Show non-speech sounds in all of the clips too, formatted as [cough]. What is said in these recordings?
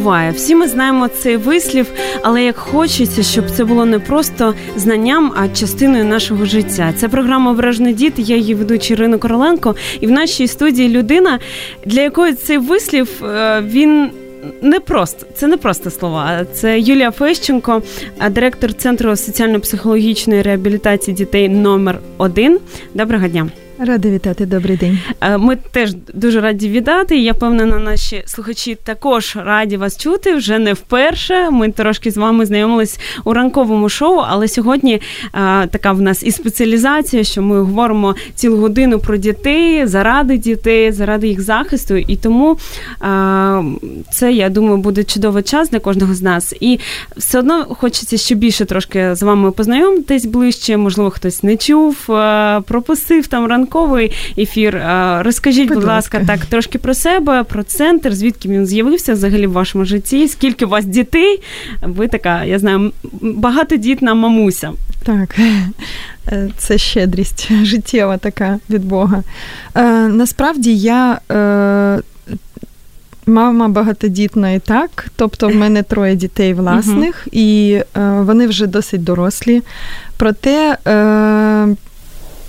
буває. Всі ми знаємо цей вислів, але як хочеться, щоб це було не просто знанням, а частиною нашого життя. Це програма Ображний діт. Я її ведучий Ірина Короленко, і в нашій студії людина, для якої цей вислів е, він. Не просто це не просто слова. Це Юлія Фещенко, директор центру соціально-психологічної реабілітації дітей номер 1 Доброго дня. Ради вітати, добрий день. Е, ми теж дуже раді вітати. Я певнена, наші слухачі також раді вас чути. Вже не вперше. Ми трошки з вами знайомились у ранковому шоу, але сьогодні а, е, така в нас і спеціалізація, що ми говоримо цілу годину про дітей, заради дітей, заради їх захисту. І тому а, е, це, я думаю, буде чудовий час для кожного з нас. І все одно хочеться ще більше трошки з вами познайомитись ближче. Можливо, хтось не чув, пропустив там ранково ранковий ефір. Розкажіть, будь, будь ласка, так трошки про себе, про центр, звідки він з'явився взагалі в вашому житті? Скільки у вас дітей? Ви така, я знаю, багатодітна мамуся. Так, е, це щедрість [laughs] життєва така від Бога. Е, насправді я. Е, мама багатодітна і так, тобто в мене троє дітей власних, uh-huh. і е, вони вже досить дорослі. Проте е,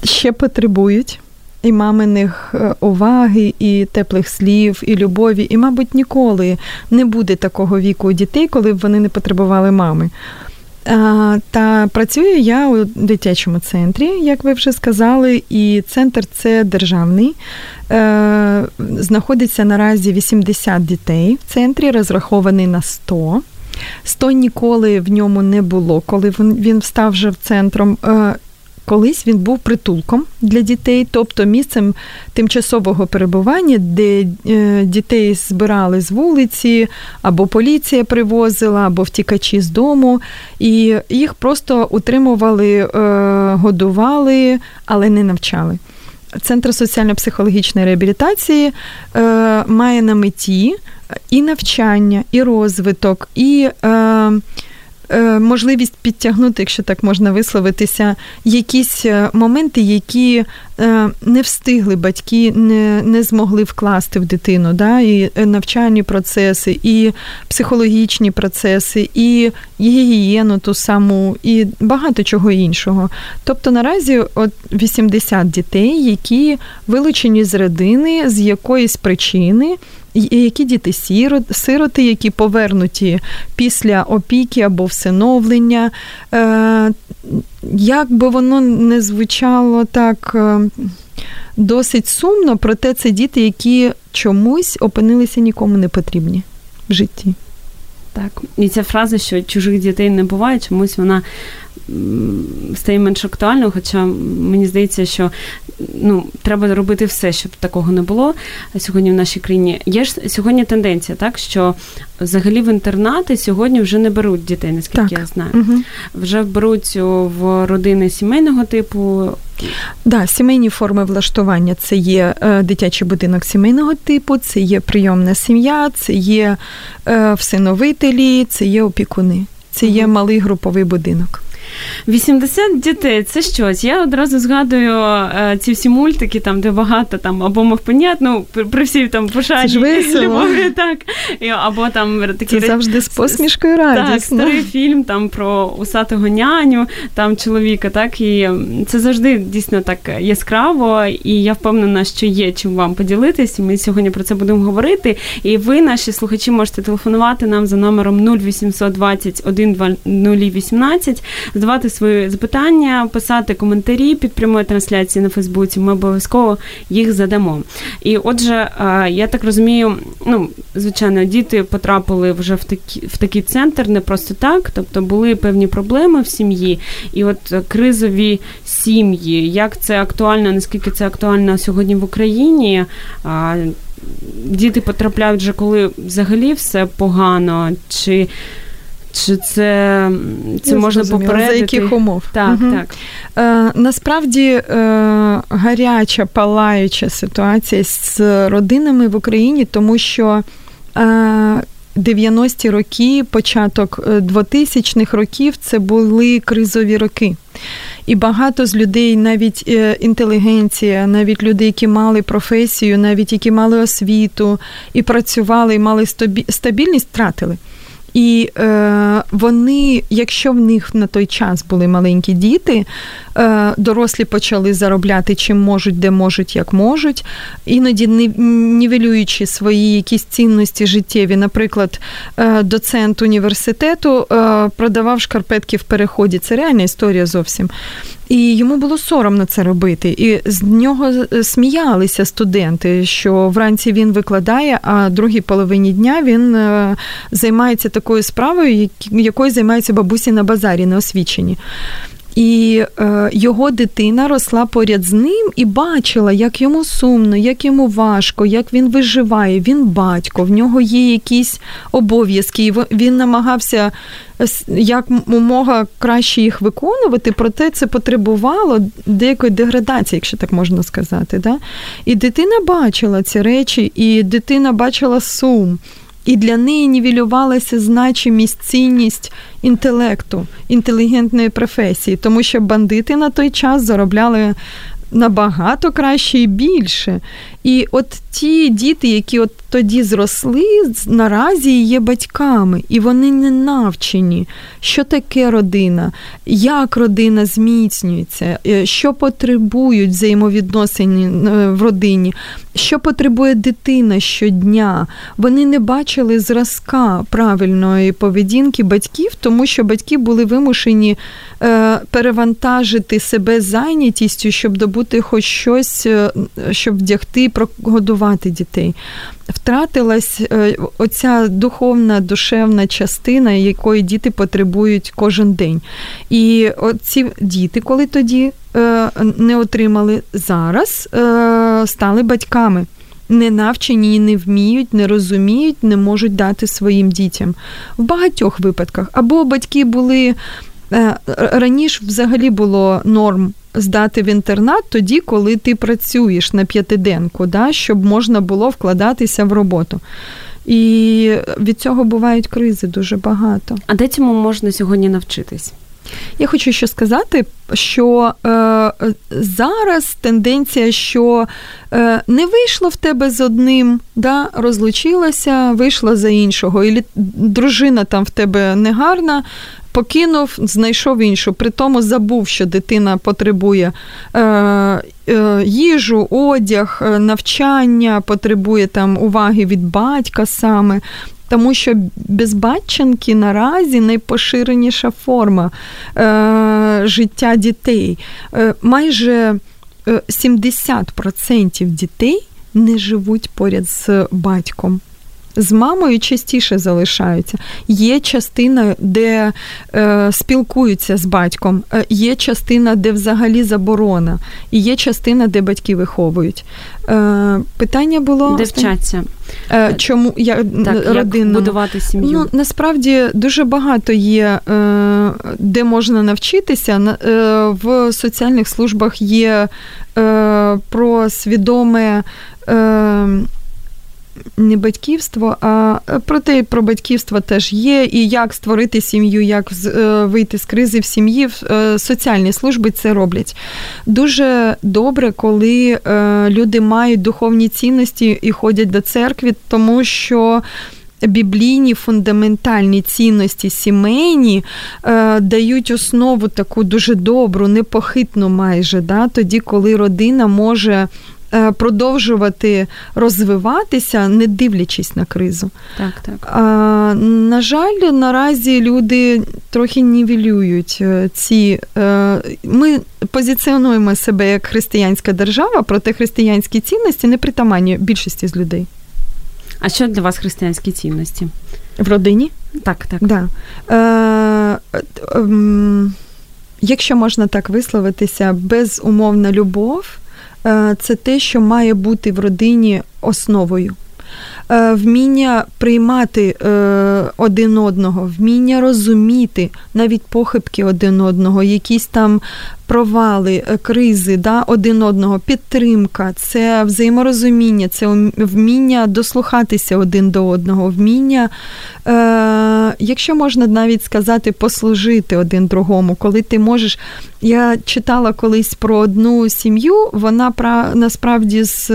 ще потребують і маминих е, уваги, і теплих слів, і любові. І, мабуть, ніколи не буде такого віку у дітей, коли б вони не потребували мами. Та працюю я у дитячому центрі, як ви вже сказали, і центр це державний. Е, знаходиться наразі 80 дітей в центрі, розрахований на 100. 100 ніколи в ньому не було, коли він став вже центром. Колись він був притулком для дітей, тобто місцем тимчасового перебування, де е, дітей збирали з вулиці, або поліція привозила, або втікачі з дому, і їх просто утримували, е, годували, але не навчали. Центр соціально-психологічної реабілітації е, має на меті і навчання, і розвиток, і можливість підтягнути, якщо так можна висловитися, якісь е, моменти, які е, не встигли батьки, не не змогли вкласти в дитину. Да? І навчальні процеси, і психологічні процеси, і гігієну ту саму, і багато чого іншого. Тобто наразі от 80 дітей, які вилучені з родини з якоїсь причини які діти сироти, які повернуті після опіки або всиновлення. Е, як би воно не звучало так е, досить сумно, проте це діти, які чомусь опинилися нікому не потрібні в житті. Так, і ця фраза, що чужих дітей не буває, чомусь вона стає менш актуальною, хоча мені здається, що ну, треба робити все, щоб такого не було сьогодні в нашій країні. Є ж сьогодні тенденція, так що взагалі в інтернати сьогодні вже не беруть дітей, наскільки так. я знаю. Угу. Вже беруть в родини сімейного типу. Да, сімейні форми влаштування. Це є е, дитячий будинок сімейного типу, це є прийомна сім'я, це є е, всиновителі, це є опікуни, це є малий груповий будинок. 80 дітей це щось. Я одразу згадую е, ці всі мультики, там, де багато там або мовпенят, ну, при всій там пошані любові, так. Або там такі Це завжди з посмішкою радісно. Так, старий фільм там про усатого няню, там чоловіка, так, і це завжди дійсно так яскраво, і я впевнена, що є чим вам поділитись. Ми сьогодні про це будемо говорити. І ви, наші слухачі, можете телефонувати нам за номером 0820 12018 задавати свої запитання, писати коментарі під прямою трансляцією на Фейсбуці. Ми обов'язково їх задамо. І отже, я так розумію, ну звичайно, діти потрапили вже в такі в такий центр не просто так, тобто були певні проблеми в сім'ї, і от кризові сім'ї, як це актуально, наскільки це актуально сьогодні в Україні. Діти потрапляють вже коли взагалі все погано, чи чи це це можна попередити? За яких умов? Так, угу. так. Е, Насправді е, гаряча, палаюча ситуація з родинами в Україні, тому що е, 90-ті роки, початок 2000-х е, років це були кризові роки. І багато з людей, навіть е, інтелігенція, навіть люди, які мали професію, навіть які мали освіту і працювали, і мали стабільність, втратили. І е, вони, якщо в них на той час були маленькі діти, е, дорослі почали заробляти чим можуть, де можуть, як можуть, іноді нівелюючи свої якісь цінності життєві. Наприклад, е, доцент університету е, продавав шкарпетки в переході. Це реальна історія зовсім. І йому було соромно це робити. І з нього сміялися студенти, що вранці він викладає, а другій половині дня він е, займається такою справою, якою займаються бабусі на базарі на освіченні. І е, його дитина росла поряд з ним і бачила, як йому сумно, як йому важко, як він виживає. Він батько, в нього є якісь обов'язки. Він намагався як умога краще їх виконувати, проте це потребувало деякої деградації, якщо так можна сказати. Да? І дитина бачила ці речі, і дитина бачила сум. І для неї нівелювалася значимість, цінність інтелекту, інтелігентної професії, тому що бандити на той час заробляли набагато краще і більше. І от ті діти, які от тоді зросли, наразі є батьками, і вони не навчені, що таке родина, як родина зміцнюється, е, що потребують взаємовідносини е, в родині, що потребує дитина щодня. Вони не бачили зразка правильної поведінки батьків, тому що батьки були вимушені е, перевантажити себе зайнятістю, щоб добути хоч щось, щоб вдягти прогодувати дітей. Втратилась е, оця духовна, душевна частина, якої діти потребують кожен день. І ці діти, коли тоді е, не отримали, зараз е, стали батьками. Не навчені, не вміють, не розуміють, не можуть дати своїм дітям в багатьох випадках. Або батьки були раніше взагалі було норм здати в інтернат тоді, коли ти працюєш на п'ятиденку, да, щоб можна було вкладатися в роботу. І від цього бувають кризи дуже багато. А де цьому можна сьогодні навчитись? Я хочу ще сказати, що е, зараз тенденція, що е, не вийшло в тебе з одним, да, розлучилася, вийшла за іншого, і дружина там в тебе негарна, покинув, знайшов іншу. При тому забув, що дитина потребує е, е, їжу, одяг, е, навчання, потребує там уваги від батька саме. Тому що безбатченки наразі найпоширеніша форма е, життя дітей. Е, майже 70% е, дітей не живуть поряд з батьком з мамою частіше залишаються. Є частина, де е, спілкуються з батьком, е, є частина, де взагалі заборона, і є частина, де батьки виховують. Е, Питання було де вчаться. Е, чому я так, як будувати сім'ю? Ну насправді дуже багато є, е, де можна навчитися. Е, в соціальних службах є про свідоме не батьківство, а е, проте про батьківство теж є, і як створити сім'ю, як е, вийти з кризи в сім'ї. Е, соціальні служби це роблять. Дуже добре, коли люди мають духовні цінності і ходять до церкви, тому що. Біблійні фундаментальні цінності сімейні дають основу таку дуже добру, непохитну майже, да, тоді, коли родина може продовжувати розвиватися, не дивлячись на кризу. Так, так. На жаль, наразі люди трохи нівелюють е, ці. Е, ми позиціонуємо себе як християнська держава, проте християнські цінності не притаманні більшості з людей. А що для вас християнські цінності? В родині? Так, так. Да. Е, е, Якщо можна так висловитися, безумовна любов, Е, це те, що має бути в родині основою. Е, вміння приймати е, один одного, вміння розуміти навіть похибки один одного, якісь там провали, е, кризи да, один одного, підтримка, це взаєморозуміння, це вміння дослухатися один до одного, вміння, якщо можна навіть сказати, послужити один другому, коли ти можеш. Я читала колись про одну сім'ю, вона насправді з.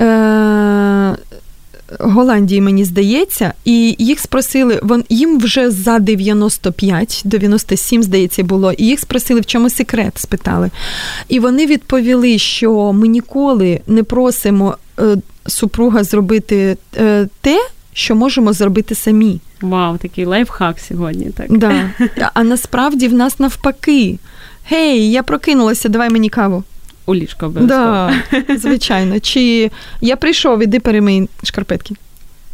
Е, Голландії, мені здається, і їх спросили, вон, їм вже за 95, 97, здається, було, і їх спросили, в чому секрет, спитали. І вони відповіли, що ми ніколи не просимо е, супруга зробити е, те, що можемо зробити самі. Вау, такий лайфхак сьогодні. так. Да. [laughs] А насправді в нас навпаки. Гей, я прокинулася, давай мені каву у ліжко обов'язково. Да, Звичайно. Чи я прийшов, іди перемий шкарпетки.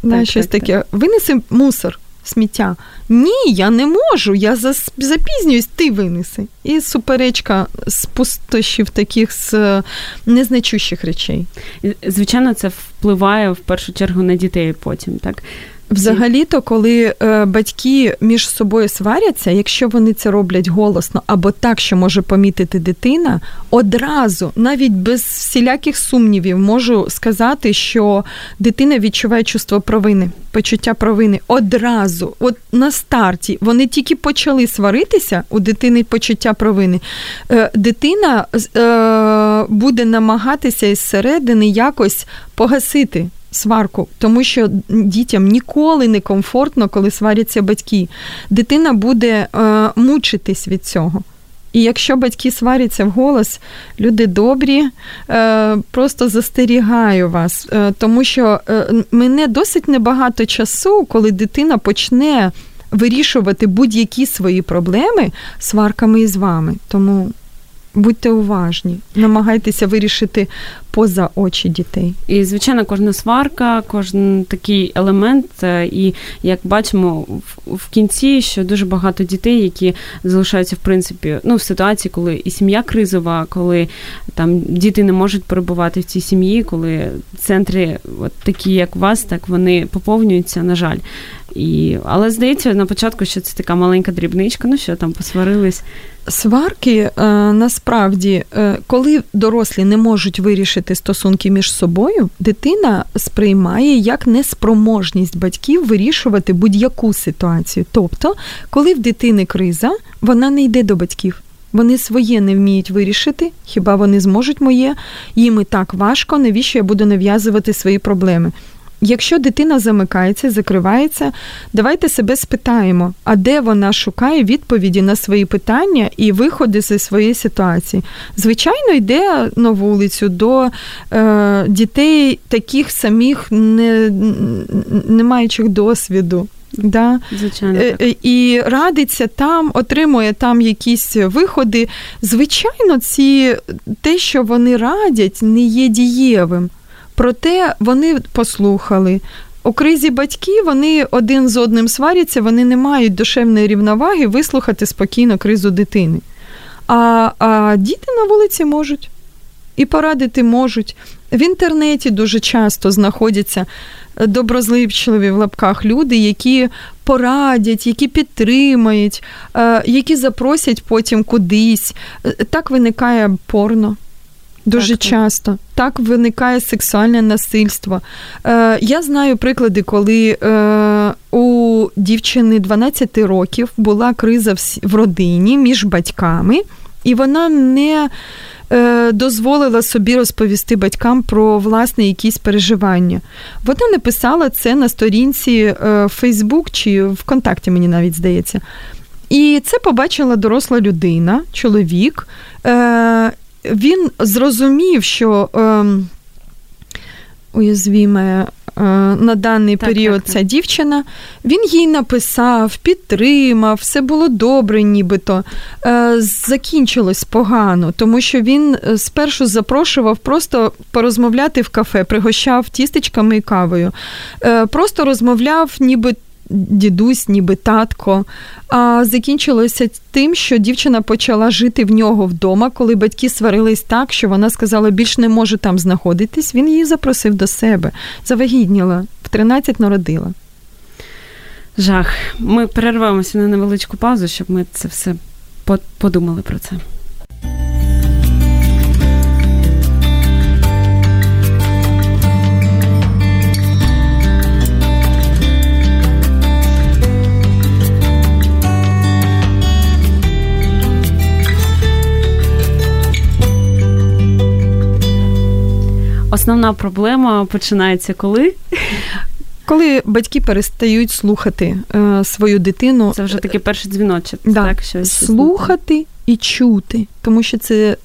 Так, щось так, таке. Так. Винеси мусор, сміття. Ні, я не можу. Я запізнююсь, ти винеси. І суперечка з пустощів таких з е, незначущих речей. Звичайно, це впливає в першу чергу на дітей потім, так? Взагалі-то, коли е, батьки між собою сваряться, якщо вони це роблять голосно або так, що може помітити дитина, одразу, навіть без всіляких сумнівів, можу сказати, що дитина відчуває чувство провини, почуття провини одразу, от на старті, вони тільки почали сваритися у дитини почуття провини. Е, дитина е, буде намагатися із середини якось погасити сварку, тому що дітям ніколи не комфортно, коли сваряться батьки. Дитина буде е, мучитись від цього. І якщо батьки сваряться в голос, люди добрі, е, просто застерігаю вас, е, тому що е, мене досить небагато часу, коли дитина почне вирішувати будь-які свої проблеми сварками із вами. Тому Будьте уважні, намагайтеся вирішити поза очі дітей. І, звичайно, кожна сварка, кожен такий елемент, е, і як бачимо в кінці, що дуже багато дітей, які залишаються в принципі ну, в ситуації, коли і сім'я кризова, коли там діти не можуть перебувати в цій сім'ї, коли центри, от такі, як вас, так вони поповнюються, на жаль. І, Але здається, на початку, що це така маленька дрібничка, ну що там посварились. Сварки е, насправді, е, коли дорослі не можуть вирішити стосунки між собою, дитина сприймає як неспроможність батьків вирішувати будь-яку ситуацію. Тобто, коли в дитини криза, вона не йде до батьків. Вони своє не вміють вирішити, хіба вони зможуть моє, їм і так важко, навіщо я буду нав'язувати свої проблеми. Якщо дитина замикається, закривається, давайте себе спитаємо, а де вона шукає відповіді на свої питання і виходи зі своєї ситуації. Звичайно, йде на вулицю до е, дітей таких самих, не, не маючих досвіду. Да? Звичайно. Е, так. І радиться там, отримує там якісь виходи. Звичайно, ці те, що вони радять, не є дієвим. Проте вони послухали. У кризі батьки вони один з одним сваряться, вони не мають душевної рівноваги вислухати спокійно кризу дитини. А, А діти на вулиці можуть і порадити можуть. В інтернеті дуже часто знаходяться доброзливчливі в лапках люди, які порадять, які підтримають, е, які запросять потім кудись. Е, так виникає порно. Дуже так, часто так виникає сексуальне насильство. Е, Я знаю приклади, коли е, у дівчини 12 років була криза в, в родині між батьками, і вона не е, дозволила собі розповісти батькам про власне якісь переживання. Вона написала це на сторінці е, Facebook чи ВКонтакті, мені навіть здається. І це побачила доросла людина, чоловік. Е, він зрозумів, що е, уязвіме е, на даний так, період так, ця так. дівчина, він їй написав, підтримав, все було добре, нібито. Е, закінчилось погано, тому що він е, спершу запрошував просто порозмовляти в кафе, пригощав тістечками і кавою. Е, просто розмовляв, ніби дідусь, ніби татко. А закінчилося тим, що дівчина почала жити в нього вдома, коли батьки сварились так, що вона сказала, більш не можу там знаходитись. Він її запросив до себе, завагітніла, в 13 народила. Жах. Ми перервемося на невеличку паузу, щоб ми це все подумали про це. Основна проблема починається коли? Коли батьки перестають слухати е, свою дитину, це вже такий перший дзвіночок. Да. Так, щось слухати і чути, тому що це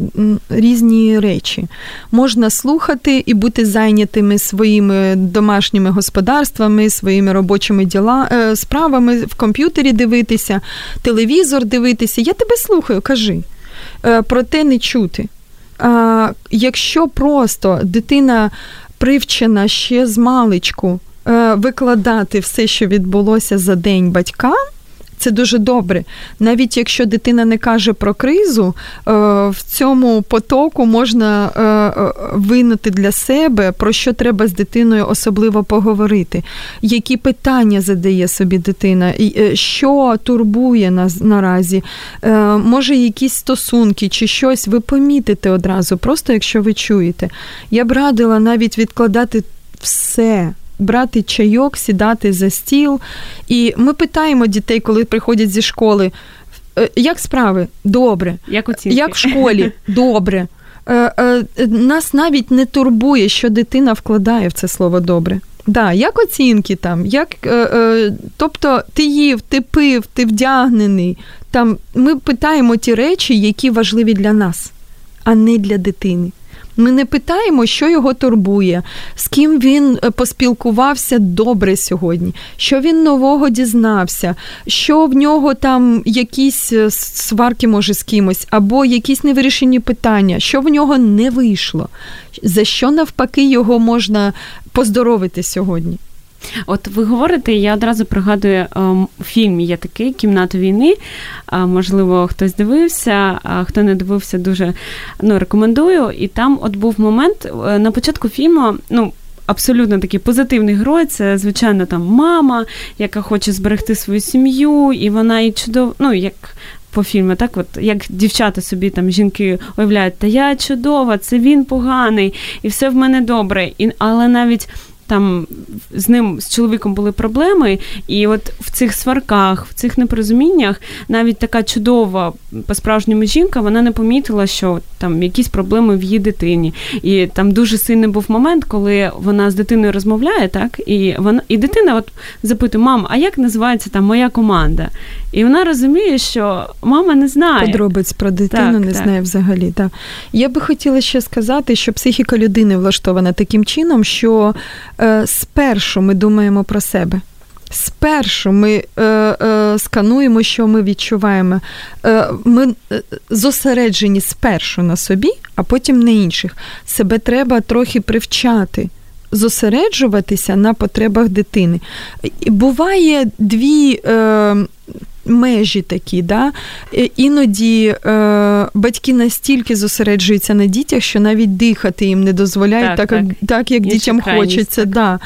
різні речі. Можна слухати і бути зайнятими своїми домашніми господарствами, своїми робочими діла, е, справами в комп'ютері дивитися, телевізор дивитися. Я тебе слухаю, кажи. Е, проте не чути. А, Якщо просто дитина привчена ще з маличку е, викладати все, що відбулося за день батькам, це дуже добре. Навіть якщо дитина не каже про кризу, е, в цьому потоку можна е, винути для себе, про що треба з дитиною особливо поговорити, які питання задає собі дитина, що турбує нас наразі, може, якісь стосунки чи щось ви помітите одразу, просто якщо ви чуєте. Я б радила навіть відкладати все брати чайок, сідати за стіл. І ми питаємо дітей, коли приходять зі школи, «Е, як справи? Добре. Як оцінки? Як в школі? [laughs] Добре. Е, е, нас навіть не турбує, що дитина вкладає в це слово добре. Да, Як оцінки там, як, е, е, тобто ти їв, ти пив, ти вдягнений. Там Ми питаємо ті речі, які важливі для нас, а не для дитини. Ми не питаємо, що його турбує, з ким він е, поспілкувався добре сьогодні, що він нового дізнався, що в нього там якісь е, сварки може з кимось, або якісь невирішені питання, що в нього не вийшло, за що навпаки його можна поздоровити сьогодні. От ви говорите, я одразу пригадую ем, фільм є такий Кімната війни. Можливо, хтось дивився, а хто не дивився, дуже ну, рекомендую. І там от був момент е, на початку фільму, ну. Абсолютно такий позитивний герой, це, звичайно, там мама, яка хоче зберегти свою сім'ю, і вона і чудово, ну, як по фільму, так от як дівчата собі там жінки уявляють, та я чудова, це він поганий, і все в мене добре. І, Але навіть там з ним з чоловіком були проблеми, і от в цих сварках, в цих непорозуміннях навіть така чудова по-справжньому жінка, вона не помітила, що там якісь проблеми в її дитині. І там дуже сильний був момент, коли вона з дитиною розмовляє, так, і вона і дитина от запитує: мам, а як називається там моя команда? І вона розуміє, що мама не знає. Подробиць про дитину так, не так. знає взагалі. Так. Я би хотіла ще сказати, що психіка людини влаштована таким чином, що спершу ми думаємо про себе. Спершу ми е, е, скануємо, що ми відчуваємо. Е, Ми е, зосереджені спершу на собі, а потім на інших. Себе треба трохи привчати, зосереджуватися на потребах дитини. Буває дві. Е, Межі такі, да? Іноді е, батьки настільки зосереджуються на дітях, що навіть дихати їм не дозволяють, так, так, так. так як Інша дітям хочеться. Так. Да.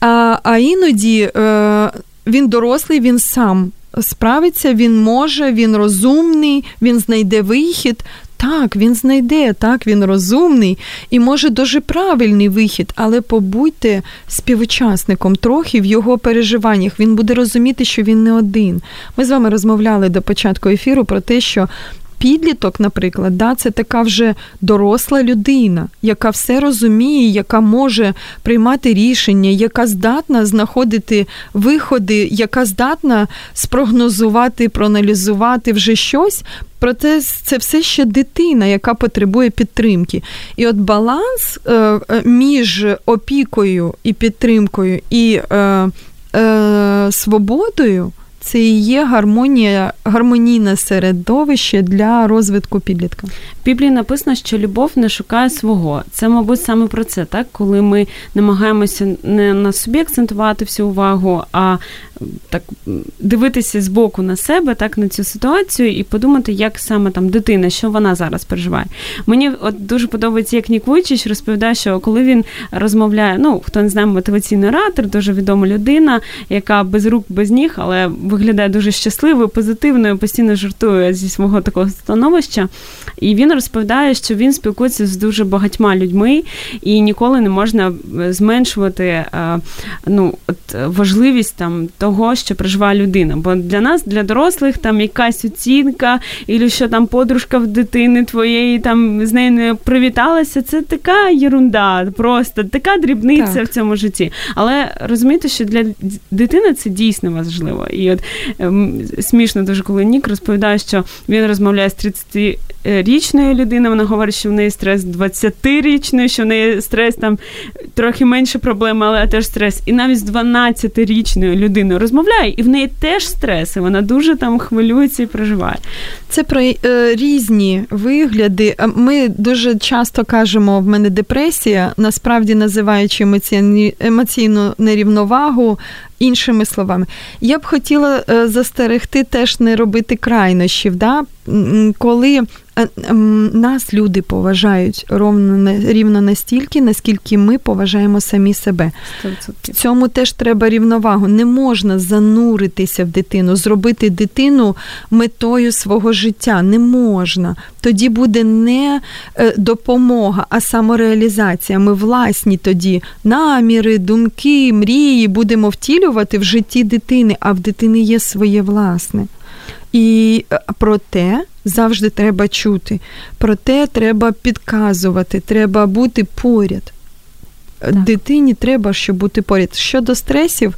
А а іноді е, він дорослий, він сам справиться, він може, він розумний, він знайде вихід. Так, він знайде, так, він розумний і може дуже правильний вихід, але побудьте співучасником трохи в його переживаннях. Він буде розуміти, що він не один. Ми з вами розмовляли до початку ефіру про те, що підліток, наприклад, да, це така вже доросла людина, яка все розуміє, яка може приймати рішення, яка здатна знаходити виходи, яка здатна спрогнозувати, проаналізувати вже щось. Проте це все ще дитина, яка потребує підтримки. І от баланс е, е, між опікою і підтримкою і е, свободою це і є гармонія, гармонійне середовище для розвитку підлітка. В Біблії написано, що любов не шукає свого. Це, мабуть, саме про це, так коли ми намагаємося не на собі акцентувати всю увагу, а так дивитися з боку на себе, так на цю ситуацію, і подумати, як саме там дитина, що вона зараз переживає. Мені от дуже подобається, як Нік Вуйчич розповідає, що коли він розмовляє, ну хто не знає, мотиваційний оратор, дуже відома людина, яка без рук, без ніг, але виглядає дуже щасливою, позитивною, постійно жартує зі свого такого становища. І він розповідає, що він спілкується з дуже багатьма людьми, і ніколи не можна зменшувати е, ну, от важливість там того, що проживає людина. Бо для нас, для дорослих, там якась оцінка, і що там подружка в дитини твоєї там з нею не привіталася. Це така єрунда, просто така дрібниця так. в цьому житті. Але розумієте, що для дитини це дійсно важливо. І от ем, смішно дуже, коли Нік розповідає, що він розмовляє з 30-річною людиною. Вона говорить, що в неї стрес 20-річною, що в неї стрес там трохи менше проблеми, але теж стрес. І навіть з 12-річною людиною розмовляє, і в неї теж стрес, і вона дуже там хвилюється і проживає. Це про е, різні вигляди. Ми дуже часто кажемо, в мене депресія, насправді називаючи емоційну нерівновагу іншими словами. Я б хотіла е, застерегти теж не робити крайнощів, да? Коли е, нас люди поважають ровно рівно настільки, наскільки ми поважаємо самі себе. 100%. В цьому теж треба рівновагу. Не можна зануритися в дитину, зробити дитину метою свого життя. Не можна. Тоді буде не е, допомога, а самореалізація. Ми власні тоді наміри, думки, мрії будемо втілювати в житті дитини, а в дитини є своє власне. І е, про те завжди треба чути, про те треба підказувати, треба бути поряд. Так. Дитині треба, щоб бути поряд. Щодо стресів,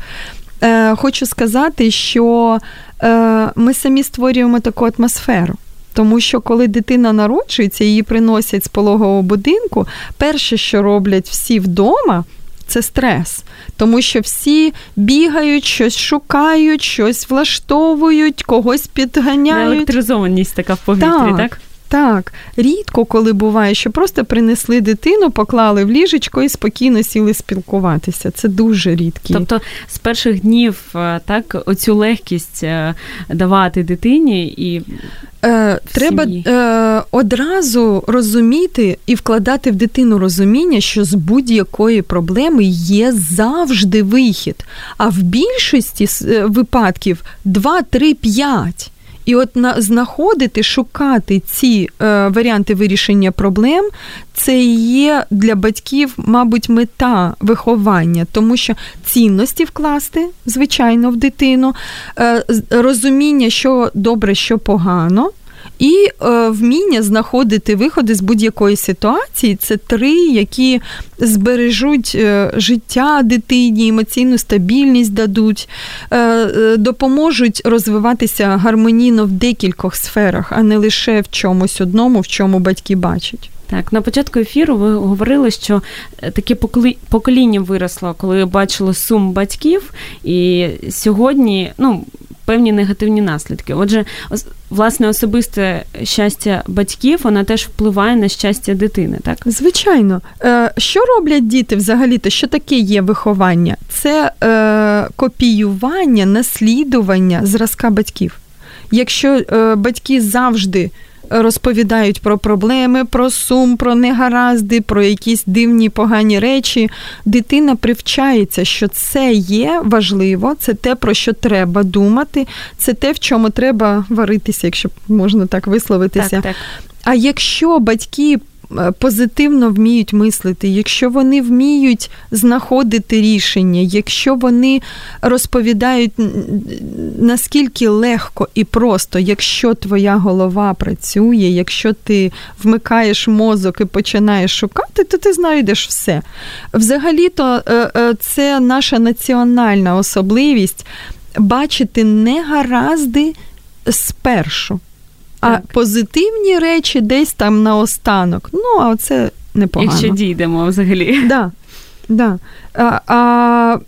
е, хочу сказати, що е, ми самі створюємо таку атмосферу. Тому що коли дитина народжується, її приносять з пологового будинку, перше, що роблять всі вдома, це стрес, тому що всі бігають, щось шукають, щось влаштовують, когось підганяють. Електризованість така в повітрі, так? так? Так, рідко коли буває, що просто принесли дитину, поклали в ліжечко і спокійно сіли спілкуватися. Це дуже рідкі. Тобто з перших днів е, так оцю легкість е, давати дитині і. Е, Треба е, одразу розуміти і вкладати в дитину розуміння, що з будь-якої проблеми є завжди вихід. А в більшості е, випадків 2, 3, 5. І от на знаходити, шукати ці е, варіанти вирішення проблем, це є для батьків, мабуть, мета виховання, тому що цінності вкласти, звичайно, в дитину, е, розуміння, що добре, що погано і е, вміння знаходити виходи з будь-якої ситуації це три, які збережуть е, життя дитині, емоційну стабільність дадуть, е, е, допоможуть розвиватися гармонійно в декількох сферах, а не лише в чомусь одному, в чому батьки бачать. Так, на початку ефіру ви говорили, що е, таке покоління виросло, коли бачило сум батьків, і сьогодні, ну певні негативні наслідки. Отже, власне особисте щастя батьків, вона теж впливає на щастя дитини, так? Звичайно. Е, що роблять діти взагалі-то? Що таке є виховання? Це е, копіювання, наслідування зразка батьків. Якщо батьки завжди розповідають про проблеми, про сум, про негаразди, про якісь дивні погані речі. Дитина привчається, що це є важливо, це те, про що треба думати, це те, в чому треба варитися, якщо можна так висловитися. Так, так. А якщо батьки позитивно вміють мислити, якщо вони вміють знаходити рішення, якщо вони розповідають наскільки легко і просто, якщо твоя голова працює, якщо ти вмикаєш мозок і починаєш шукати, то ти знайдеш все. Взагалі-то е, е, це наша національна особливість бачити негаразди спершу а позитивні речі десь там наостанок. Ну, а це непогано. Якщо дійдемо взагалі. Да, да. А, а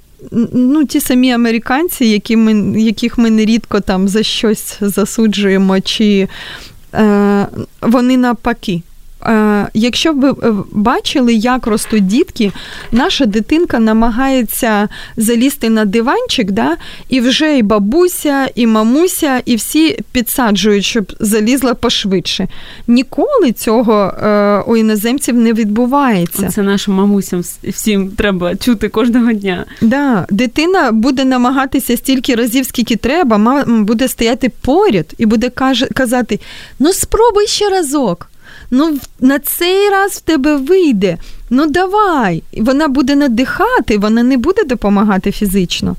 ну, ті самі американці, які ми, яких ми нерідко там за щось засуджуємо, чи е, вони навпаки. Е, якщо ви е, бачили, як ростуть дітки, наша дитинка намагається залізти на диванчик, да, і вже і бабуся, і мамуся, і всі підсаджують, щоб залізла пошвидше. Ніколи цього е, у іноземців не відбувається. Це нашим мамусям всім треба чути кожного дня. Да, Дитина буде намагатися стільки разів, скільки треба, буде стояти поряд і буде казати: ну спробуй ще разок ну на цей раз в тебе вийде. Ну давай. Вона буде надихати, вона не буде допомагати фізично.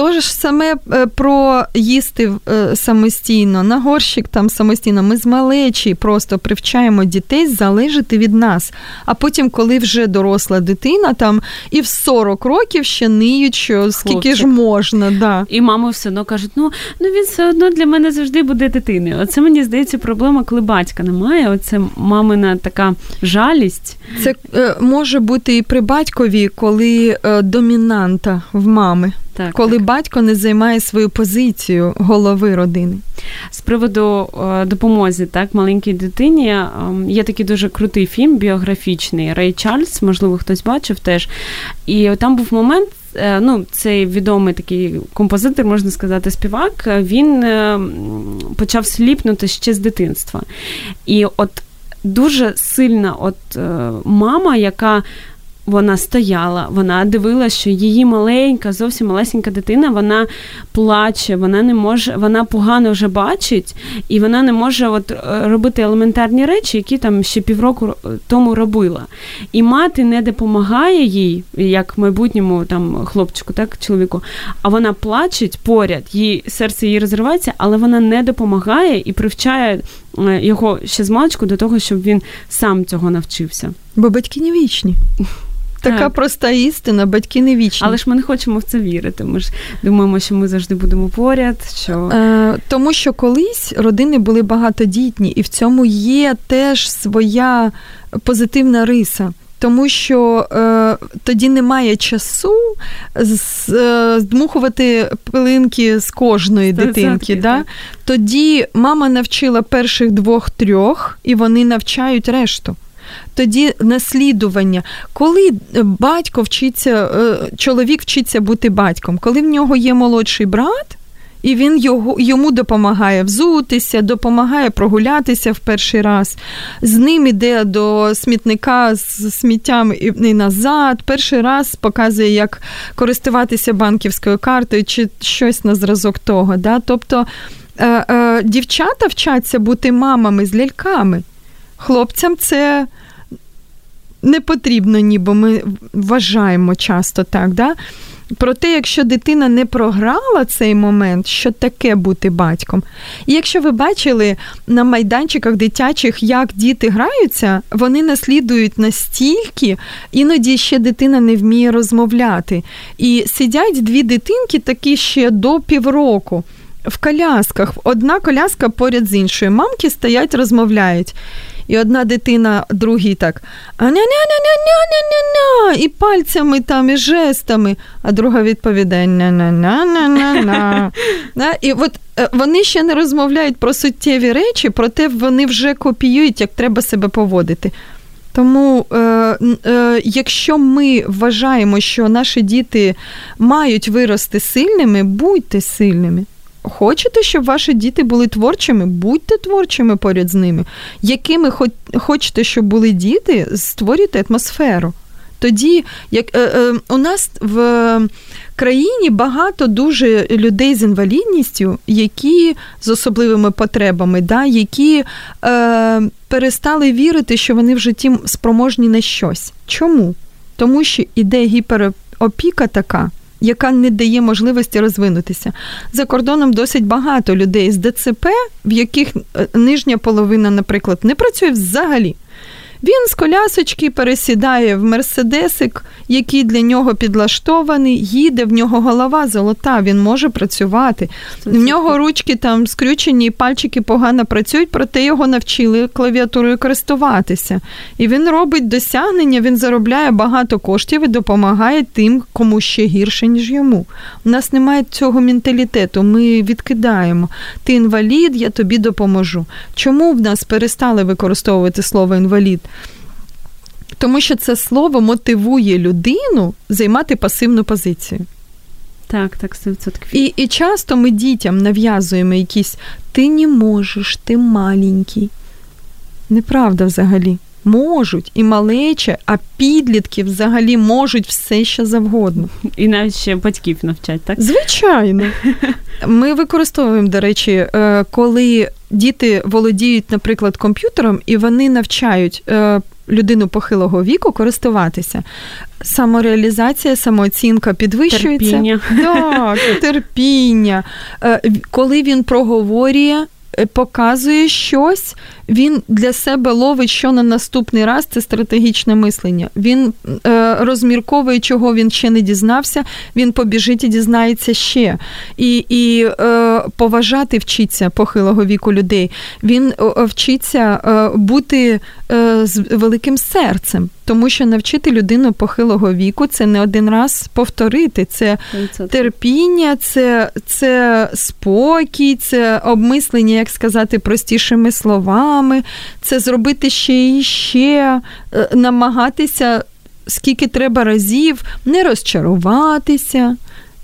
Тож саме е, про їсти е, самостійно, на горщик там самостійно. Ми з малечі просто привчаємо дітей залежати від нас. А потім, коли вже доросла дитина, там і в 40 років ще ниють, що скільки Хлопчик. ж можна. Да. І мама все одно кажуть, ну ну він все одно для мене завжди буде дитиною. Оце мені здається проблема, коли батька немає. Оце мамина така жалість. Це е, може бути і при батькові, коли домінанта в мами. Так, коли так. батько не займає свою позицію голови родини. З приводу е, допомоги так, маленькій дитині е, є такий дуже крутий фільм біографічний Рей Чарльз, можливо, хтось бачив теж. І там був момент. Е, ну, цей відомий такий композитор, можна сказати, співак, він почав сліпнути ще з дитинства. І от дуже сильна от мама, яка вона стояла, вона дивилася, що її маленька, зовсім малесенька дитина, вона плаче, вона не може, вона погано вже бачить, і вона не може от е, робити елементарні речі, які там ще півроку тому робила. І мати не допомагає їй, як майбутньому там хлопчику, так чоловіку, а вона плаче поряд, її серце її розривається, але вона не допомагає і привчає е, його ще з маличку до того, щоб він сам цього навчився. Бо батьки не вічні. [laughs] Така так. проста істина, батьки не вічні. Але ж ми не хочемо в це вірити. Ми ж думаємо, що ми завжди будемо поряд. Що... Е, Тому що колись родини були багатодітні, і в цьому є теж своя позитивна риса. Тому що е, тоді немає часу з, е, здмухувати пилинки з кожної дитинки. Да? Тоді мама навчила перших двох-трьох, і вони навчають решту тоді наслідування. Коли е, батько вчиться, е, чоловік вчиться бути батьком, коли в нього є молодший брат. І він його, йому допомагає взутися, допомагає прогулятися в перший раз. З ним іде до смітника з сміттям і назад. Перший раз показує, як користуватися банківською картою чи щось на зразок того. Да? Тобто е, е, дівчата вчаться бути мамами з ляльками. Хлопцям це не потрібно, ніби ми вважаємо часто так. Да? Проте, якщо дитина не програла цей момент, що таке бути батьком. І якщо ви бачили на майданчиках дитячих, як діти граються, вони наслідують настільки, іноді ще дитина не вміє розмовляти. І сидять дві дитинки, такі ще до півроку. В колясках одна коляска поряд з іншою. Мамки стоять, розмовляють і одна дитина другій так а-ня-ня-ня-ня-ня-ня-ня, і пальцями там, і жестами, а друга відповідає ня-ня-ня-ня-ня. І от е, вони ще не розмовляють про суттєві речі, проте вони вже копіюють, як треба себе поводити. Тому, е, е, якщо ми вважаємо, що наші діти мають вирости сильними, будьте сильними. Хочете, щоб ваші діти були творчими? Будьте творчими поряд з ними. Якими хочете, щоб були діти, створюйте атмосферу. Тоді, як е, е, у нас в країні багато дуже людей з інвалідністю, які з особливими потребами, да, які е, перестали вірити, що вони в житті спроможні на щось. Чому? Тому що іде гіперопіка така яка не дає можливості розвинутися. За кордоном досить багато людей з ДЦП, в яких е, нижня половина, наприклад, не працює взагалі. Він з колясочки пересідає в мерседесик, який для нього підлаштований, їде, в нього голова золота, він може працювати. В нього ручки там скрючені, пальчики погано працюють, проте його навчили клавіатурою користуватися. І він робить досягнення, він заробляє багато коштів і допомагає тим, кому ще гірше, ніж йому. У нас немає цього менталітету. Ми відкидаємо. Ти інвалід, я тобі допоможу. Чому в нас перестали використовувати слово інвалід? Тому що це слово мотивує людину займати пасивну позицію. Так, так, 100%. І і часто ми дітям нав'язуємо якісь ти не можеш, ти маленький. Неправда взагалі. Можуть і малече, а підлітки взагалі можуть все що завгодно. І навіть ще батьків навчать, так? Звичайно. [laughs] Ми використовуємо, до речі, е, коли діти володіють, наприклад, комп'ютером, і вони навчають е, людину похилого віку користуватися. Самореалізація, самооцінка підвищується. Терпіння. Так, терпіння. Е, коли він проговорює, показує щось, він для себе ловить, що на наступний раз це стратегічне мислення. Він е, розмірковує, чого він ще не дізнався, він побіжить і дізнається ще. І і е, поважати вчиться похилого віку людей. Він е, вчиться е, бути е, з великим серцем. Тому що навчити людину похилого віку це не один раз повторити. Це терпіння, це це спокій, це обмислення, як сказати, простішими словами, це зробити ще і ще, е, намагатися скільки треба разів, не розчаруватися,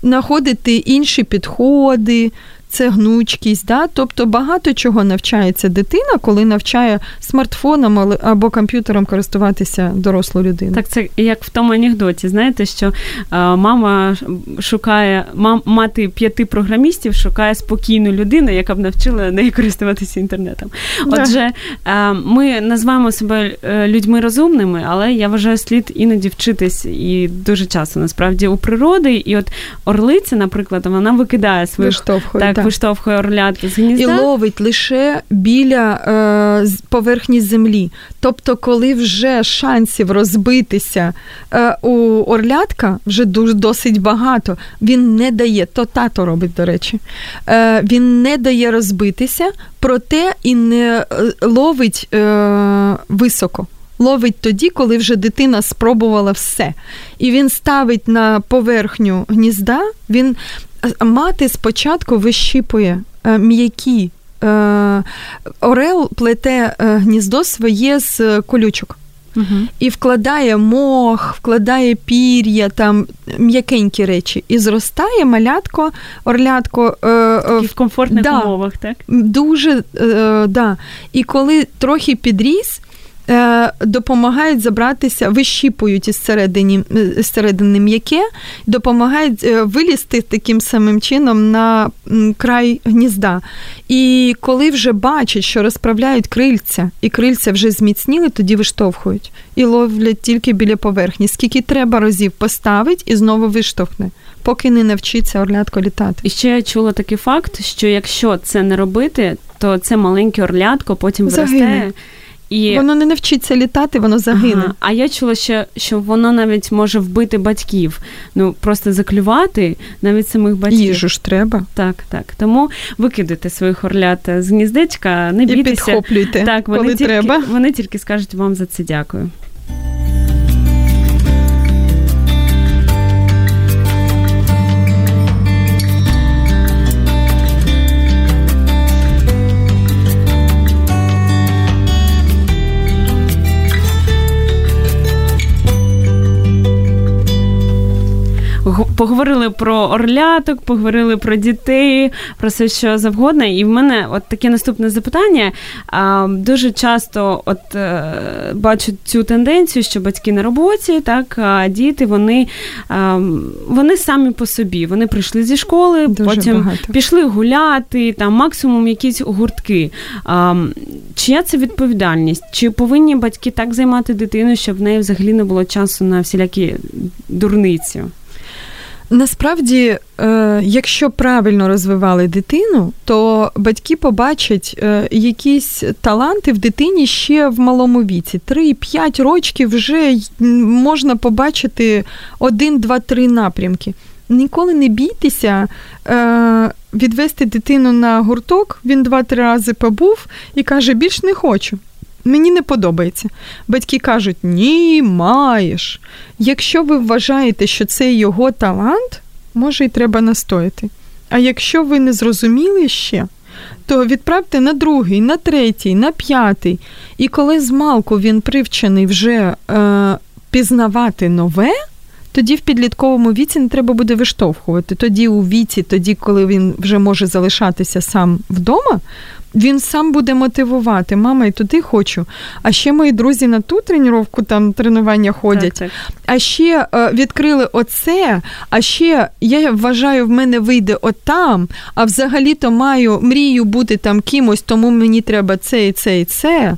знаходити інші підходи це гнучкість. Да? Тобто багато чого навчається дитина, коли навчає смартфоном або комп'ютером користуватися дорослу людину. Так, це як в тому анекдоті, знаєте, що а, мама шукає мам, мати п'яти програмістів, шукає спокійну людину, яка б навчила неї користуватися інтернетом. Отже, а, ми називаємо себе е, людьми розумними, але я вважаю, слід іноді вчитись і дуже часто насправді у природи. І от орлиця, наприклад, вона викидає своїх так, так. виштовхує орлят з гнізда. І ловить лише біля е, поверхні землі. Тобто, коли вже шансів розбитися е, у орлятка вже дуже досить багато, він не дає, то тато робить, до речі, е, він не дає розбитися, проте і не е, ловить е, високо. Ловить тоді, коли вже дитина спробувала все. І він ставить на поверхню гнізда, він мати спочатку вищіпує е, м'які. Е, орел плете е, гніздо своє з колючок. Угу. І вкладає мох, вкладає пір'я, там м'якенькі речі. І зростає малятко, орлятко е, в комфортних да, умовах, так? Дуже, е, да. І коли трохи підріс, Е, допомагають забратися, вищіпують із середини, е, середини м'яке, допомагають е, вилізти таким самим чином на край гнізда. І коли вже бачать, що розправляють крильця, і крильця вже зміцніли, тоді виштовхують і ловлять тільки біля поверхні. Скільки треба разів поставить і знову виштовхне. Поки не навчиться орлятко літати. І ще я чула такий факт, що якщо це не робити, то це маленьке орлятко потім виросте. І... Воно не навчиться літати, воно загине. Ага. А я чула, ще, що воно навіть може вбити батьків. Ну просто заклювати навіть самих батьків. Їжу ж треба. Так, так. Тому викидайте своїх орлят з гніздечка, не бійтеся. І підхоплюйте, так, вони коли тільки, треба. Вони тільки скажуть вам за це дякую. Поговорили про орляток, поговорили про дітей, про все що завгодно. І в мене от таке наступне запитання. Дуже часто от е, бачу цю тенденцію, що батьки на роботі, так а діти вони вони самі по собі. Вони прийшли зі школи, Дуже потім багато. пішли гуляти, там максимум якісь гуртки. Чия це відповідальність? Чи повинні батьки так займати дитину, щоб в неї взагалі не було часу на всілякі дурниці? Насправді, е, якщо правильно розвивали дитину, то батьки побачать е, якісь таланти в дитині ще в малому віці. 3-5 років вже можна побачити один, два, три напрямки. Ніколи не бійтеся е, відвести дитину на гурток, він два-три рази побув і каже: більш не хочу. Мені не подобається. Батьки кажуть, ні, маєш. Якщо ви вважаєте, що це його талант, може й треба настояти. А якщо ви не зрозуміли ще, то відправте на другий, на третій, на п'ятий. І коли з малку він привчений вже е, пізнавати нове, тоді в підлітковому віці не треба буде виштовхувати. Тоді у віці, тоді, коли він вже може залишатися сам вдома, він сам буде мотивувати. Мама, і туди хочу. А ще мої друзі на ту тренування, там тренування ходять. Так, так. А ще е, відкрили оце. А ще я вважаю, в мене вийде отам. А взагалі-то маю мрію бути там кимось, тому мені треба це і це і це.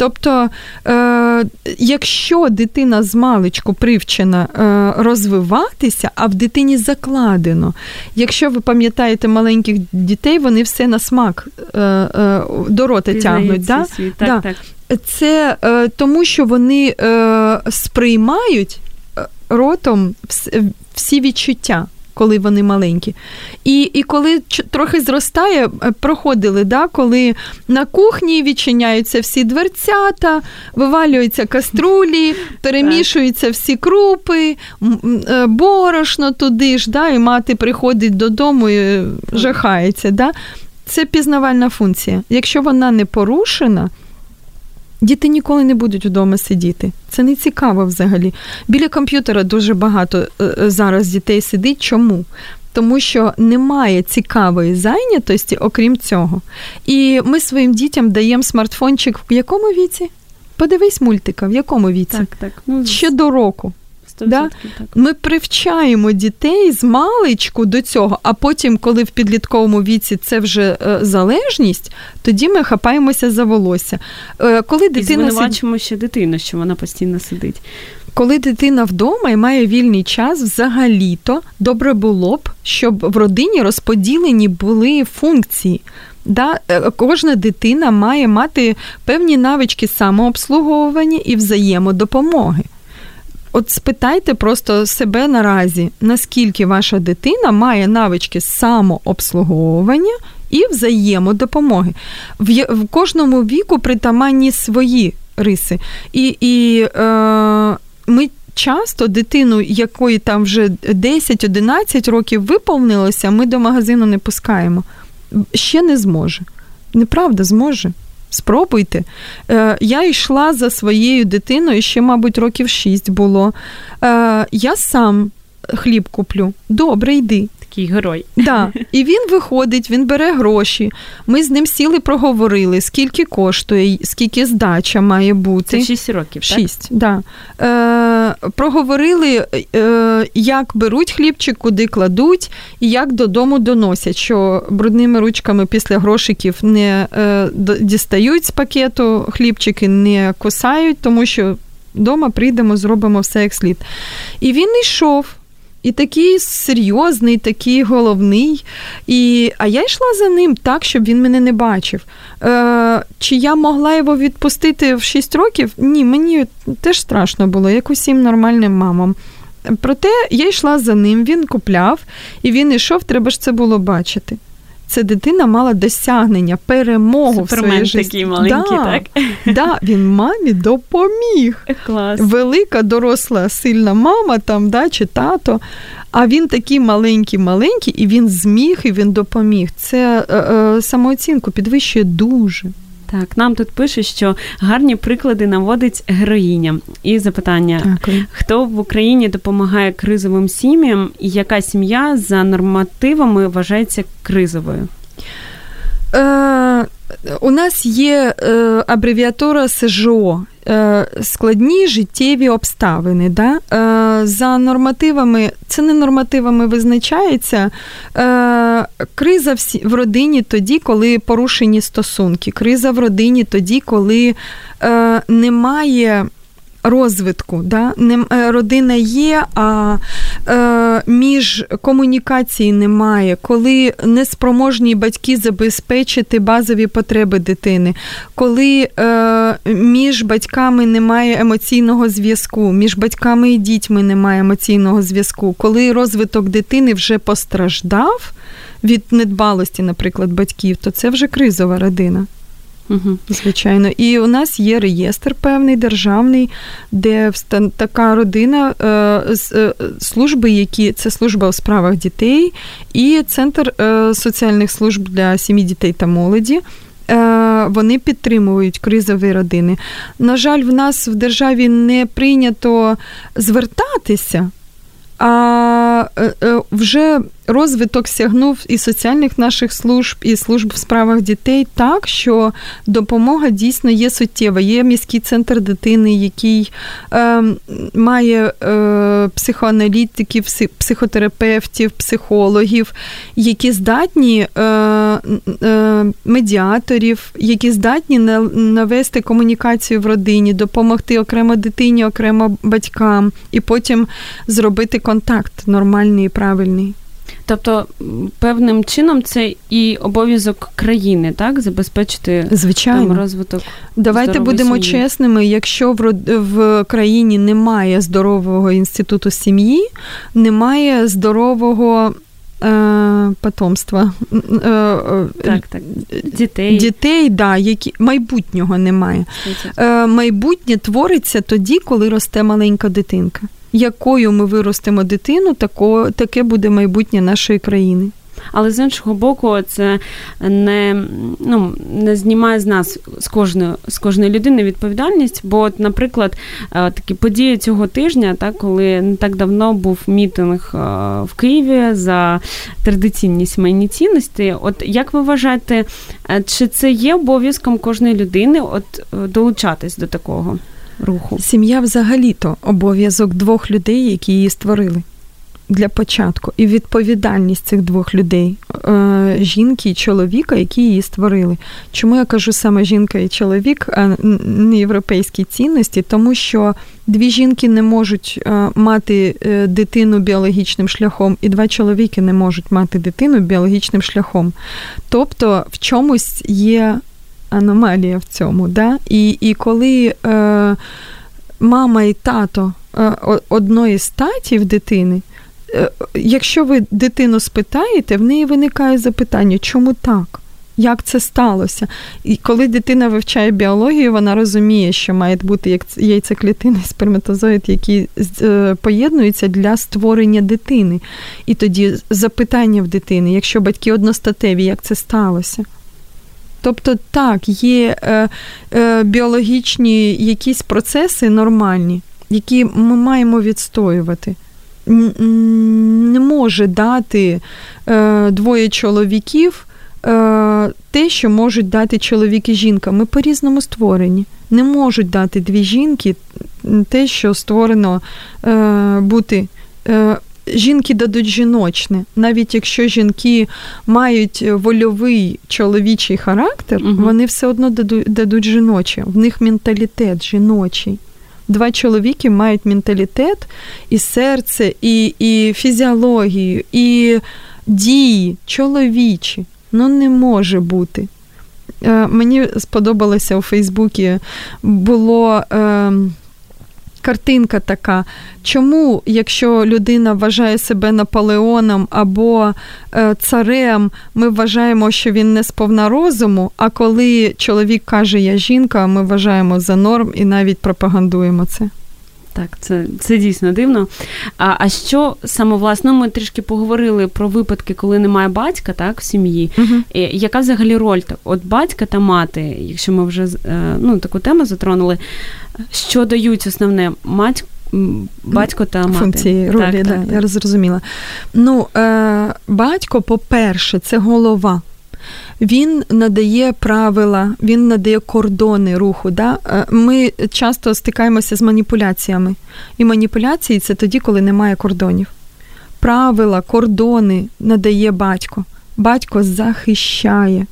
Тобто, е, якщо дитина з маличку привчена е, розвиватися, а в дитині закладено, якщо ви пам'ятаєте маленьких дітей, вони все на смак е, е, до рота тягнуть. Да? Світ. Так, да. так. Це е, тому, що вони е, сприймають е, ротом всі відчуття коли вони маленькі. І і коли трохи зростає, е, проходили, да, коли на кухні відчиняються всі дверцята, вивалюються каструлі, перемішуються всі крупи, е, борошно туди ж, да, і мати приходить додому і жахається. Да. Це пізнавальна функція. Якщо вона не порушена, Діти ніколи не будуть вдома сидіти. Це не цікаво взагалі. Біля комп'ютера дуже багато е, е, зараз дітей сидить. Чому? Тому що немає цікавої зайнятості, окрім цього. І ми своїм дітям даємо смартфончик в якому віці? Подивись мультика, в якому віці? Так, так. Ну, Ще до року. Да? Так. Ми привчаємо дітей з маличку до цього, а потім, коли в підлітковому віці це вже е, залежність, тоді ми хапаємося за волосся. Е, коли дитина І звинувачимо ще дитину, що вона постійно сидить. Коли дитина вдома і має вільний час, взагалі-то добре було б, щоб в родині розподілені були функції. Да, е, Кожна дитина має мати певні навички самообслуговування і взаємодопомоги. От спитайте просто себе наразі, наскільки ваша дитина має навички самообслуговування і взаємодопомоги. В в кожному віку притаманні свої риси. І і е, ми часто дитину, якої там вже 10-11 років виповнилося, ми до магазину не пускаємо. Ще не зможе. Неправда, зможе. Спробуйте. Е, Я йшла за своєю дитиною, ще, мабуть, років шість було. Е, Я сам хліб куплю. Добре, йди такий герой. Да. [laughs] І він виходить, він бере гроші. Ми з ним сіли, проговорили, скільки коштує, скільки здача має бути. Це 6 років. Так? Да. Е, Проговорили, е, як беруть хлібчик, куди кладуть, і як додому доносять, що брудними ручками після грошиків не е, дістають з пакету хлібчики, не кусають, тому що. Дома прийдемо, зробимо все як слід. І він йшов. І такий серйозний, такий головний. І, А я йшла за ним так, щоб він мене не бачив. Е, Чи я могла його відпустити в 6 років? Ні, мені теж страшно було, як усім нормальним мамам. Проте я йшла за ним, він купляв, і він йшов, треба ж це було бачити це дитина мала досягнення, перемогу Супермен в своїй житті. такий маленький, да, так? [laughs] Да, Він мамі допоміг. Клас. Велика, доросла, сильна мама там, да, чи тато. А він такий маленький-маленький, і він зміг, і він допоміг. Це е, е, самооцінку підвищує дуже. Так, нам тут пише, що гарні приклади наводить героїня. І запитання: Дякую. хто в Україні допомагає кризовим сім'ям, і яка сім'я за нормативами вважається кризовою? Е, У нас є е, абревіатура СЖО. Е, складні життєві обставини. Да? Е, за нормативами, це не нормативами визначається. Криза в родині тоді, коли порушені стосунки. Криза в родині тоді, коли немає розвитку. Да? Е, родина є, а е, між комунікації немає, коли неспроможні батьки забезпечити базові потреби дитини, коли е, між батьками немає емоційного зв'язку, між батьками і дітьми немає емоційного зв'язку, коли розвиток дитини вже постраждав від недбалості, наприклад, батьків, то це вже кризова родина. Угу. Звичайно, і у нас є реєстр певний державний, де така родина е, е, служби, які це служба у справах дітей, і центр е, соціальних служб для сім'ї дітей та молоді. Вони підтримують кризові родини. На жаль, в нас в державі не прийнято звертатися, а вже розвиток сягнув і соціальних наших служб, і служб в справах дітей так, що допомога дійсно є суттєва. Є міський центр дитини, який е, має е, психоаналітиків, психотерапевтів, психологів, які здатні е, е, медіаторів, які здатні навести комунікацію в родині, допомогти окремо дитині, окремо батькам, і потім зробити контакт нормальний і правильний. Тобто, певним чином це і обов'язок країни, так, забезпечити Звичайно. Там, розвиток. Давайте будемо сім'ї. чесними. Якщо в в країні немає здорового інституту сім'ї, немає здорового. Е, потомства е, е, так, так. дітей, дітей, да, які майбутнього немає. Е, майбутнє твориться тоді, коли росте маленька дитинка якою ми виростемо дитину, тако, таке буде майбутнє нашої країни. Але з іншого боку, це не ну, не знімає з нас з кожної з кожної людини відповідальність. Бо, от, наприклад, е, такі події цього тижня, так, коли не так давно був мітинг е, в Києві за традиційні сімейні цінності. От як ви вважаєте, е, чи це є обов'язком кожної людини от долучатись до такого? Руху. Сім'я взагалі-то обов'язок двох людей, які її створили. Для початку і відповідальність цих двох людей, е, жінки і чоловіка, які її створили. Чому я кажу саме жінка і чоловік, а не європейські цінності? Тому що дві жінки не можуть е, мати е, дитину біологічним шляхом, і два чоловіки не можуть мати дитину біологічним шляхом. Тобто в чомусь є аномалія в цьому. Да? І і коли е, мама і тато е, одної статі в дитини, е, якщо ви дитину спитаєте, в неї виникає запитання, чому так? Як це сталося? І коли дитина вивчає біологію, вона розуміє, що має бути як сперматозоїд, які е, поєднуються для створення дитини. І тоді запитання в дитини, якщо батьки одностатеві, як це сталося? Тобто, так, є е, е, біологічні якісь процеси нормальні, які ми маємо відстоювати. Не може дати е, двоє чоловіків е, те, що можуть дати чоловік і жінка. Ми по-різному створені. Не можуть дати дві жінки те, що створено е, бути е, жінки дадуть жіночне, навіть якщо жінки мають вольовий чоловічий характер, угу. вони все одно дадуть, дадуть жіноче. В них менталітет жіночий. Два чоловіки мають менталітет і серце, і і фізіологію, і дії чоловічі. Ну, не може бути. Е, Мені сподобалося у Фейсбуці було. Картинка така. Чому, якщо людина вважає себе Наполеоном або е, царем, ми вважаємо, що він не сповна розуму, а коли чоловік каже Я жінка, ми вважаємо за норм і навіть пропагандуємо це. Так, це це дійсно дивно. А а що саме власне, ми трішки поговорили про випадки, коли немає батька, так, в сім'ї. uh Яка взагалі роль так? От батька та мати, якщо ми вже е, ну, таку тему затронули, що дають основне мать? Батько та мати. Функції ролі, так, да, так, я зрозуміла. Ну, е, батько, по-перше, це голова він надає правила, він надає кордони руху. Да? Е, ми часто стикаємося з маніпуляціями. І маніпуляції це тоді, коли немає кордонів. Правила, кордони надає батько. Батько захищає,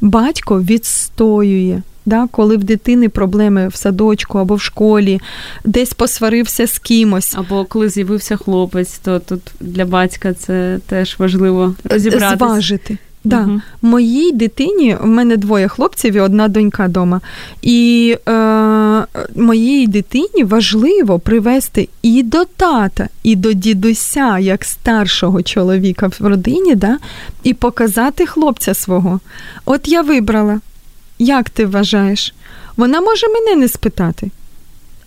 батько відстоює. Да, коли в дитини проблеми в садочку або в школі, десь посварився з кимось. Або коли з'явився хлопець, то тут для батька це теж важливо розібратися. Зважити. Да. Угу. Моїй дитині, в мене двоє хлопців і одна донька вдома. І е, моїй дитині важливо привести і до тата, і до дідуся, як старшого чоловіка в родині, да, і показати хлопця свого. От я вибрала. Як ти вважаєш? Вона може мене не спитати.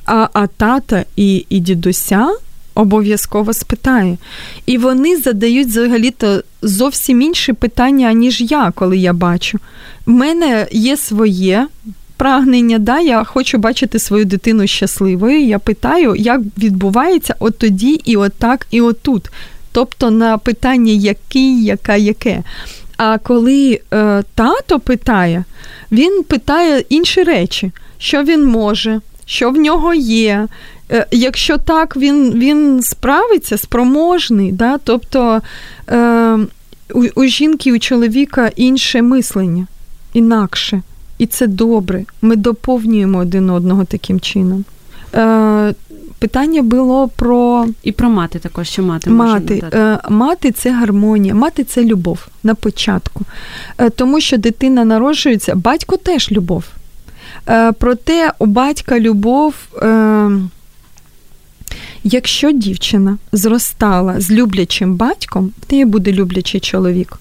А а тата і, і дідуся обов'язково спитає. І вони задають взагалі-то зовсім інші питання, ніж я, коли я бачу. У мене є своє. Прагнення, да, я хочу бачити свою дитину щасливою. Я питаю, як відбувається от тоді, і отак, і отут. Тобто на питання який, яка, яке. А коли е, тато питає, він питає інші речі, що він може, що в нього є, якщо так, він він справиться, спроможний, да? тобто е, у, у жінки, у чоловіка інше мислення, інакше. І це добре. Ми доповнюємо один одного таким чином. Е, Питання було про і про мати також, що мати мати. Е, мати це гармонія, мати це любов на початку. Е, тому що дитина народжується, батько теж любов. Е, проте у батька любов. Е, Якщо дівчина зростала з люблячим батьком, в неї буде люблячий чоловік.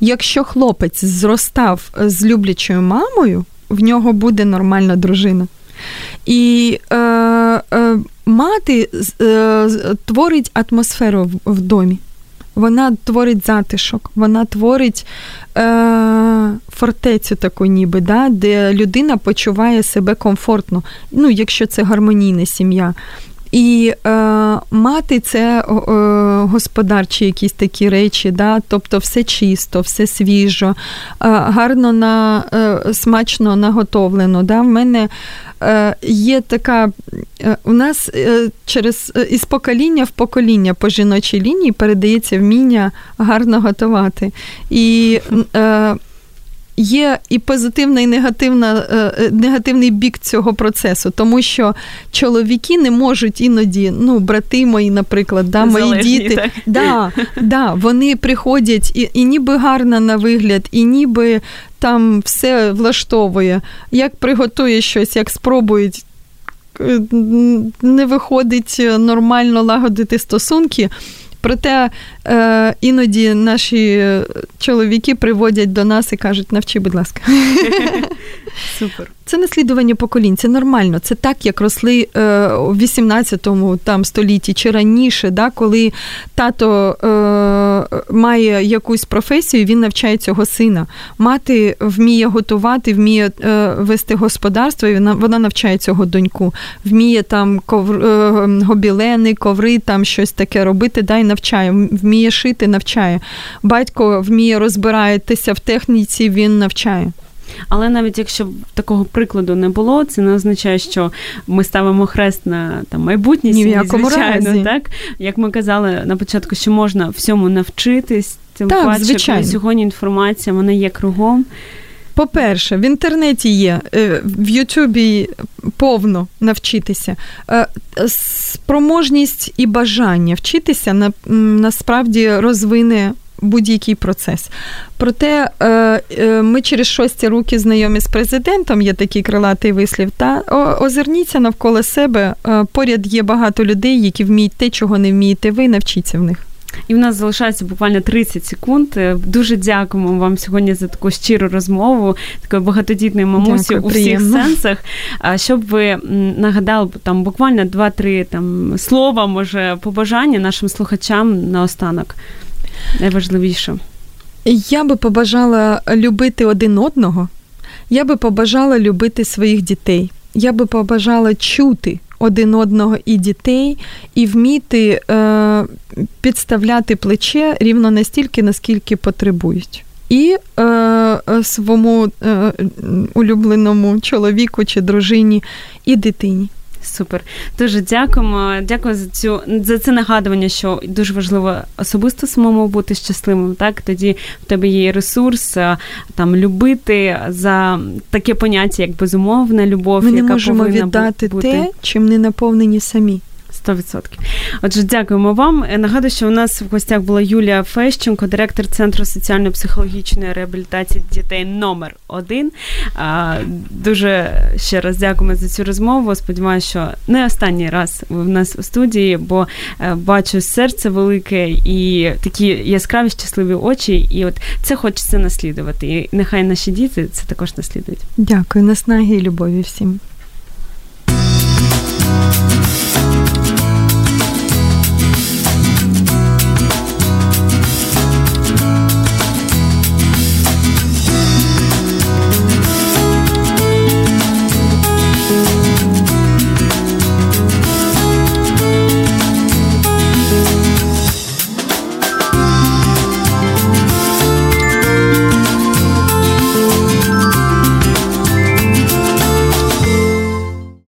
Якщо хлопець зростав з люблячою мамою, в нього буде нормальна дружина. І е, е, мати е, творить атмосферу в, в домі. Вона творить затишок, вона творить е, фортецю таку, ніби, да, де людина почуває себе комфортно, ну, якщо це гармонійна сім'я. І е, мати це е, господарчі якісь такі речі, да? тобто все чисто, все свіжо, е, гарно на, е, смачно наготовлено. Да? В мене е, є така, е, у нас е, через із покоління в покоління по жіночій лінії передається вміння гарно готувати. І є і позитивна, і негативна, е, е, негативний бік цього процесу, тому що чоловіки не можуть іноді, ну, брати мої, наприклад, да, мої Залежні, діти, так. Да, да, вони приходять і, і ніби гарно на вигляд, і ніби там все влаштовує. Як приготує щось, як спробують. Е, не виходить нормально лагодити стосунки, Проте е, іноді наші чоловіки приводять до нас і кажуть, навчи, будь ласка. [laughs] Супер. Це наслідування поколінь, це нормально. Це так, як росли е, у 18-му там столітті чи раніше, да, коли тато е, має якусь професію, він навчає цього сина. Мати вміє готувати, вміє е, вести господарство, і вона вона навчає цього доньку, вміє там ковр, е, гобілени, коври, там щось таке робити, да, і навчає, вміє шити, навчає. Батько вміє розбиратися в техніці, він навчає. Але навіть якщо такого прикладу не було, це не означає, що ми ставимо хрест на там майбутнє сім'ї, звичайно, разі. так як ми казали на початку, що можна всьому навчитись, тим так, паче, звичайно. коли сьогодні інформація вона є кругом. По-перше, в інтернеті є, е, в Ютубі повно навчитися. Е, спроможність і бажання вчитися насправді розвине будь-який процес. Проте е, е, ми через шості роки знайомі з президентом, є такий крилатий вислів. Та озирніться навколо себе. Е, поряд є багато людей, які вміють те, чого не вмієте ви, навчіться в них. І в нас залишається буквально 30 секунд. Дуже дякуємо вам сьогодні за таку щиру розмову, такої багатодітної мамусі Дякую, у всіх приємно. сенсах. Щоб ви нагадали там буквально 2-3 там слова, може, побажання нашим слухачам наостанок найважливіше? Я би побажала любити один одного. Я би побажала любити своїх дітей. Я би побажала чути один одного і дітей, і вміти е, підставляти плече рівно настільки, наскільки потребують. І е, своєму е, улюбленому чоловіку чи дружині, і дитині. Супер. Дуже дякуємо. Дякую за цю за це нагадування, що дуже важливо особисто самому бути щасливим. Так тоді в тебе є ресурс там любити за таке поняття, як безумовна любов. Ми не яка можемо віддати бути. те, чим не наповнені самі. 100%. Отже, дякуємо вам. Е, нагадую, що у нас в гостях була Юлія Фещенко, директор Центру соціально-психологічної реабілітації дітей номер один. Дуже ще раз дякуємо за цю розмову. Сподіваюся, що не останній раз ви в нас у студії, бо е, бачу серце велике і такі яскраві щасливі очі. І от це хочеться наслідувати. І нехай наші діти це також наслідують. Дякую, наснаги і любові всім.